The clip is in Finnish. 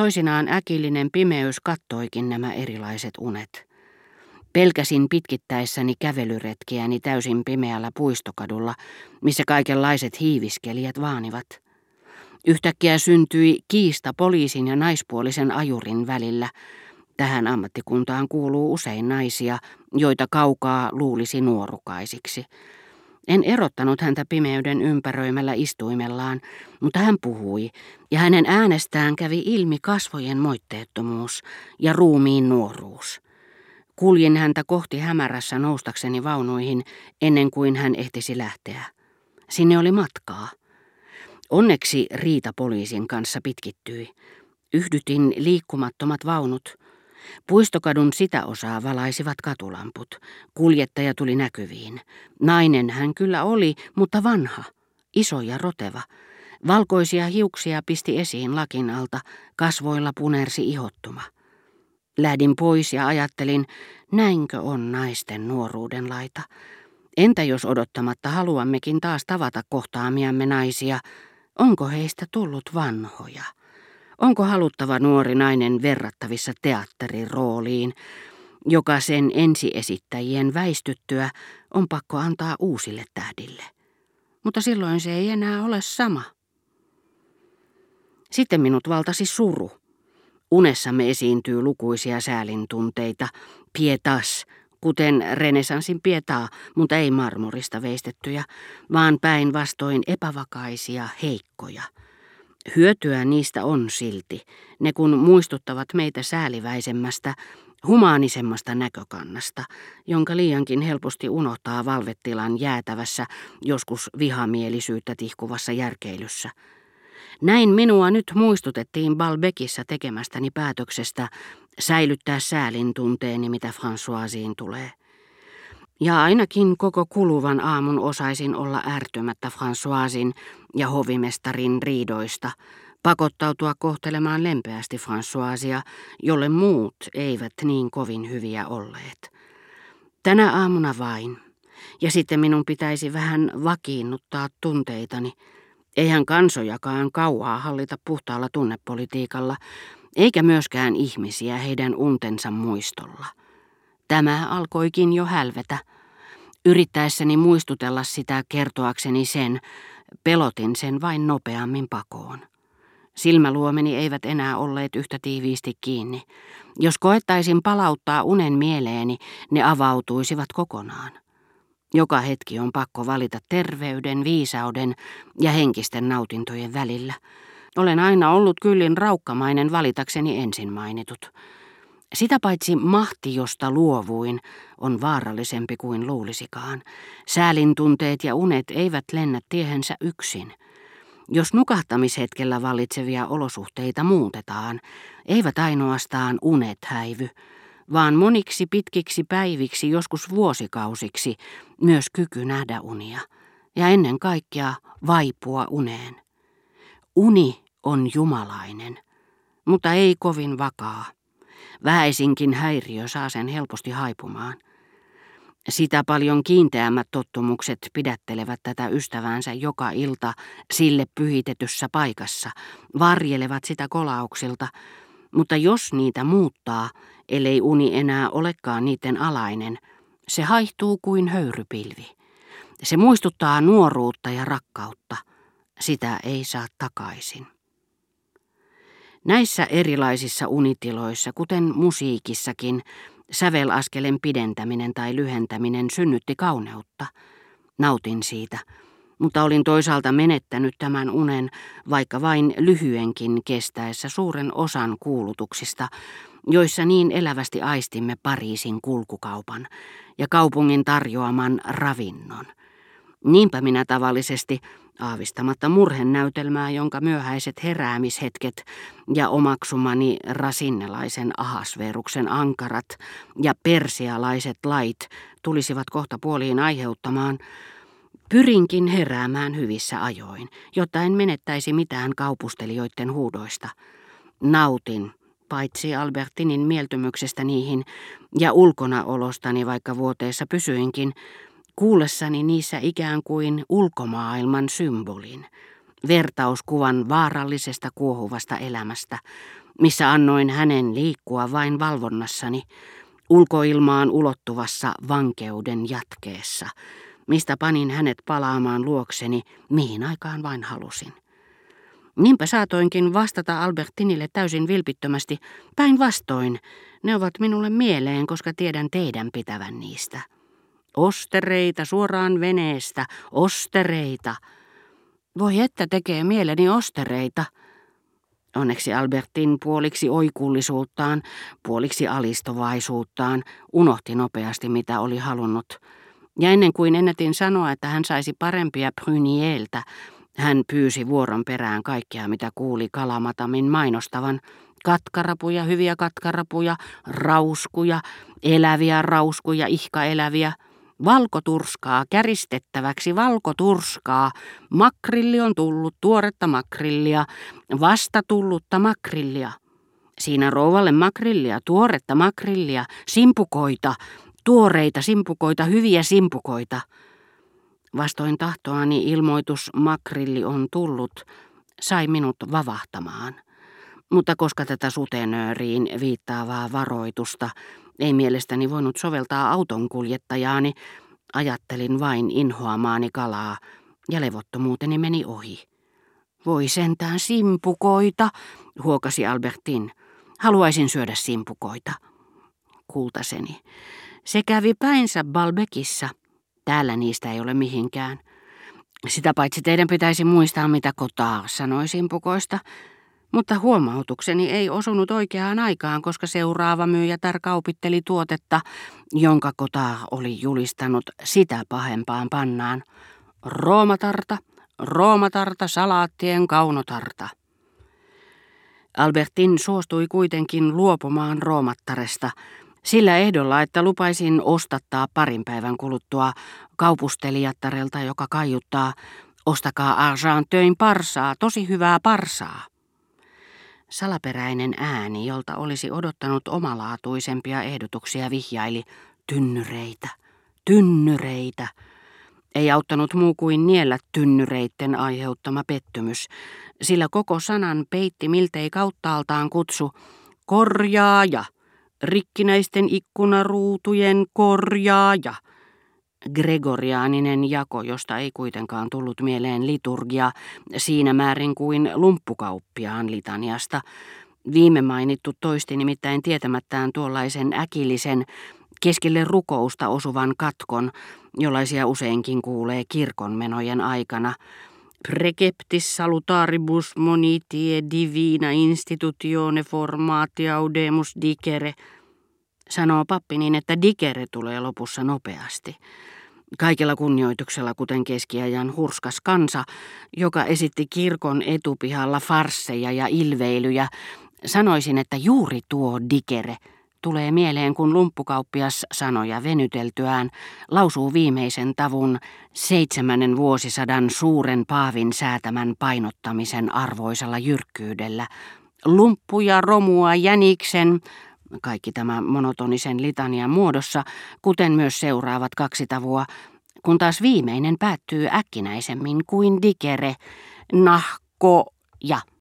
Toisinaan äkillinen pimeys kattoikin nämä erilaiset unet. Pelkäsin pitkittäessäni kävelyretkiäni täysin pimeällä puistokadulla, missä kaikenlaiset hiiviskelijät vaanivat. Yhtäkkiä syntyi kiista poliisin ja naispuolisen ajurin välillä. Tähän ammattikuntaan kuuluu usein naisia, joita kaukaa luulisi nuorukaisiksi. En erottanut häntä pimeyden ympäröimällä istuimellaan, mutta hän puhui, ja hänen äänestään kävi ilmi kasvojen moitteettomuus ja ruumiin nuoruus. Kuljin häntä kohti hämärässä noustakseni vaunuihin ennen kuin hän ehtisi lähteä. Sinne oli matkaa. Onneksi riita poliisin kanssa pitkittyi. Yhdytin liikkumattomat vaunut. Puistokadun sitä osaa valaisivat katulamput. Kuljettaja tuli näkyviin. Nainen hän kyllä oli, mutta vanha, iso ja roteva. Valkoisia hiuksia pisti esiin lakin alta, kasvoilla punersi ihottuma. Lähdin pois ja ajattelin, näinkö on naisten nuoruuden laita. Entä jos odottamatta haluammekin taas tavata kohtaamiamme naisia, onko heistä tullut vanhoja? Onko haluttava nuori nainen verrattavissa teatterin rooliin, joka sen ensiesittäjien väistyttyä on pakko antaa uusille tähdille? Mutta silloin se ei enää ole sama. Sitten minut valtasi suru. Unessamme esiintyy lukuisia säälintunteita, pietas, kuten renesanssin pietaa, mutta ei marmorista veistettyjä, vaan päinvastoin epävakaisia, heikkoja. Hyötyä niistä on silti, ne kun muistuttavat meitä sääliväisemmästä, humaanisemmasta näkökannasta, jonka liiankin helposti unohtaa valvettilan jäätävässä, joskus vihamielisyyttä tihkuvassa järkeilyssä. Näin minua nyt muistutettiin Balbekissa tekemästäni päätöksestä säilyttää säälin tunteeni, mitä Françoisiin tulee. Ja ainakin koko kuluvan aamun osaisin olla ärtymättä Françoisin ja hovimestarin riidoista, pakottautua kohtelemaan lempeästi Françoisia, jolle muut eivät niin kovin hyviä olleet. Tänä aamuna vain, ja sitten minun pitäisi vähän vakiinnuttaa tunteitani, Eihän kansojakaan kauaa hallita puhtaalla tunnepolitiikalla, eikä myöskään ihmisiä heidän untensa muistolla. Tämä alkoikin jo hälvetä. Yrittäessäni muistutella sitä kertoakseni sen, pelotin sen vain nopeammin pakoon. Silmäluomeni eivät enää olleet yhtä tiiviisti kiinni. Jos koettaisin palauttaa unen mieleeni, ne avautuisivat kokonaan. Joka hetki on pakko valita terveyden, viisauden ja henkisten nautintojen välillä. Olen aina ollut kyllin raukkamainen valitakseni ensin mainitut. Sitä paitsi mahti, josta luovuin, on vaarallisempi kuin luulisikaan. Säälin tunteet ja unet eivät lennä tiehensä yksin. Jos nukahtamishetkellä vallitsevia olosuhteita muutetaan, eivät ainoastaan unet häivy, vaan moniksi pitkiksi päiviksi, joskus vuosikausiksi, myös kyky nähdä unia ja ennen kaikkea vaipua uneen. Uni on jumalainen, mutta ei kovin vakaa. Vähäisinkin häiriö saa sen helposti haipumaan. Sitä paljon kiinteämmät tottumukset pidättelevät tätä ystäväänsä joka ilta sille pyhitetyssä paikassa, varjelevat sitä kolauksilta, mutta jos niitä muuttaa, ellei uni enää olekaan niiden alainen, se haihtuu kuin höyrypilvi. Se muistuttaa nuoruutta ja rakkautta. Sitä ei saa takaisin. Näissä erilaisissa unitiloissa, kuten musiikissakin, sävelaskelen pidentäminen tai lyhentäminen synnytti kauneutta. Nautin siitä, mutta olin toisaalta menettänyt tämän unen, vaikka vain lyhyenkin kestäessä suuren osan kuulutuksista, joissa niin elävästi aistimme Pariisin kulkukaupan ja kaupungin tarjoaman ravinnon. Niinpä minä tavallisesti, aavistamatta murhennäytelmää, jonka myöhäiset heräämishetket ja omaksumani rasinnelaisen ahasveruksen ankarat ja persialaiset lait tulisivat kohta puoliin aiheuttamaan, pyrinkin heräämään hyvissä ajoin, jotta en menettäisi mitään kaupustelijoiden huudoista. Nautin paitsi Albertinin mieltymyksestä niihin ja ulkona olostani, vaikka vuoteessa pysyinkin, kuullessani niissä ikään kuin ulkomaailman symbolin, vertauskuvan vaarallisesta kuohuvasta elämästä, missä annoin hänen liikkua vain valvonnassani, ulkoilmaan ulottuvassa vankeuden jatkeessa, mistä panin hänet palaamaan luokseni, mihin aikaan vain halusin. Niinpä saatoinkin vastata Albertinille täysin vilpittömästi, päinvastoin, ne ovat minulle mieleen, koska tiedän teidän pitävän niistä. Ostereita suoraan veneestä, ostereita. Voi että tekee mieleni ostereita. Onneksi Albertin puoliksi oikullisuuttaan, puoliksi alistovaisuuttaan, unohti nopeasti mitä oli halunnut. Ja ennen kuin ennätin sanoa, että hän saisi parempia Prynieltä, hän pyysi vuoron perään kaikkea, mitä kuuli Kalamatamin mainostavan. Katkarapuja, hyviä katkarapuja, rauskuja, eläviä rauskuja, ihkaeläviä. Valkoturskaa, käristettäväksi valkoturskaa. Makrilli on tullut, tuoretta makrillia, vasta tullutta makrillia. Siinä rouvalle makrillia, tuoretta makrillia, simpukoita, tuoreita simpukoita, hyviä simpukoita. Vastoin tahtoani ilmoitus makrilli on tullut, sai minut vavahtamaan. Mutta koska tätä sutenööriin viittaavaa varoitusta ei mielestäni voinut soveltaa auton kuljettajaani, ajattelin vain inhoamaani kalaa ja levottomuuteni meni ohi. Voi sentään simpukoita, huokasi Albertin. Haluaisin syödä simpukoita. Kultaseni. Se kävi päinsä Balbekissa – Täällä niistä ei ole mihinkään. Sitä paitsi teidän pitäisi muistaa, mitä kotaa sanoi simpukoista, mutta huomautukseni ei osunut oikeaan aikaan, koska seuraava myyjätär kaupitteli tuotetta, jonka kotaa oli julistanut sitä pahempaan pannaan. Roomatarta, roomatarta, salaattien kaunotarta. Albertin suostui kuitenkin luopumaan roomattaresta, sillä ehdolla, että lupaisin ostattaa parin päivän kuluttua kaupustelijattarelta, joka kaiuttaa, ostakaa Argentöin parsaa, tosi hyvää parsaa. Salaperäinen ääni, jolta olisi odottanut omalaatuisempia ehdotuksia, vihjaili tynnyreitä, tynnyreitä. Ei auttanut muu kuin niellä tynnyreitten aiheuttama pettymys, sillä koko sanan peitti miltei kauttaaltaan kutsu korjaaja – rikkinäisten ikkunaruutujen korjaaja. Gregoriaaninen jako, josta ei kuitenkaan tullut mieleen liturgia siinä määrin kuin lumppukauppiaan litaniasta. Viime mainittu toisti nimittäin tietämättään tuollaisen äkillisen, keskelle rukousta osuvan katkon, jollaisia useinkin kuulee kirkonmenojen aikana – Preceptis salutaribus monitie divina institutione formatia audemus dicere, sanoo pappi niin, että dikere tulee lopussa nopeasti. Kaikella kunnioituksella, kuten keskiajan hurskas kansa, joka esitti kirkon etupihalla farsseja ja ilveilyjä, sanoisin, että juuri tuo dikere – tulee mieleen, kun lumppukauppias sanoja venyteltyään lausuu viimeisen tavun seitsemännen vuosisadan suuren paavin säätämän painottamisen arvoisella jyrkkyydellä. Lumppuja, romua, jäniksen, kaikki tämä monotonisen litanian muodossa, kuten myös seuraavat kaksi tavua, kun taas viimeinen päättyy äkkinäisemmin kuin dikere, nahko ja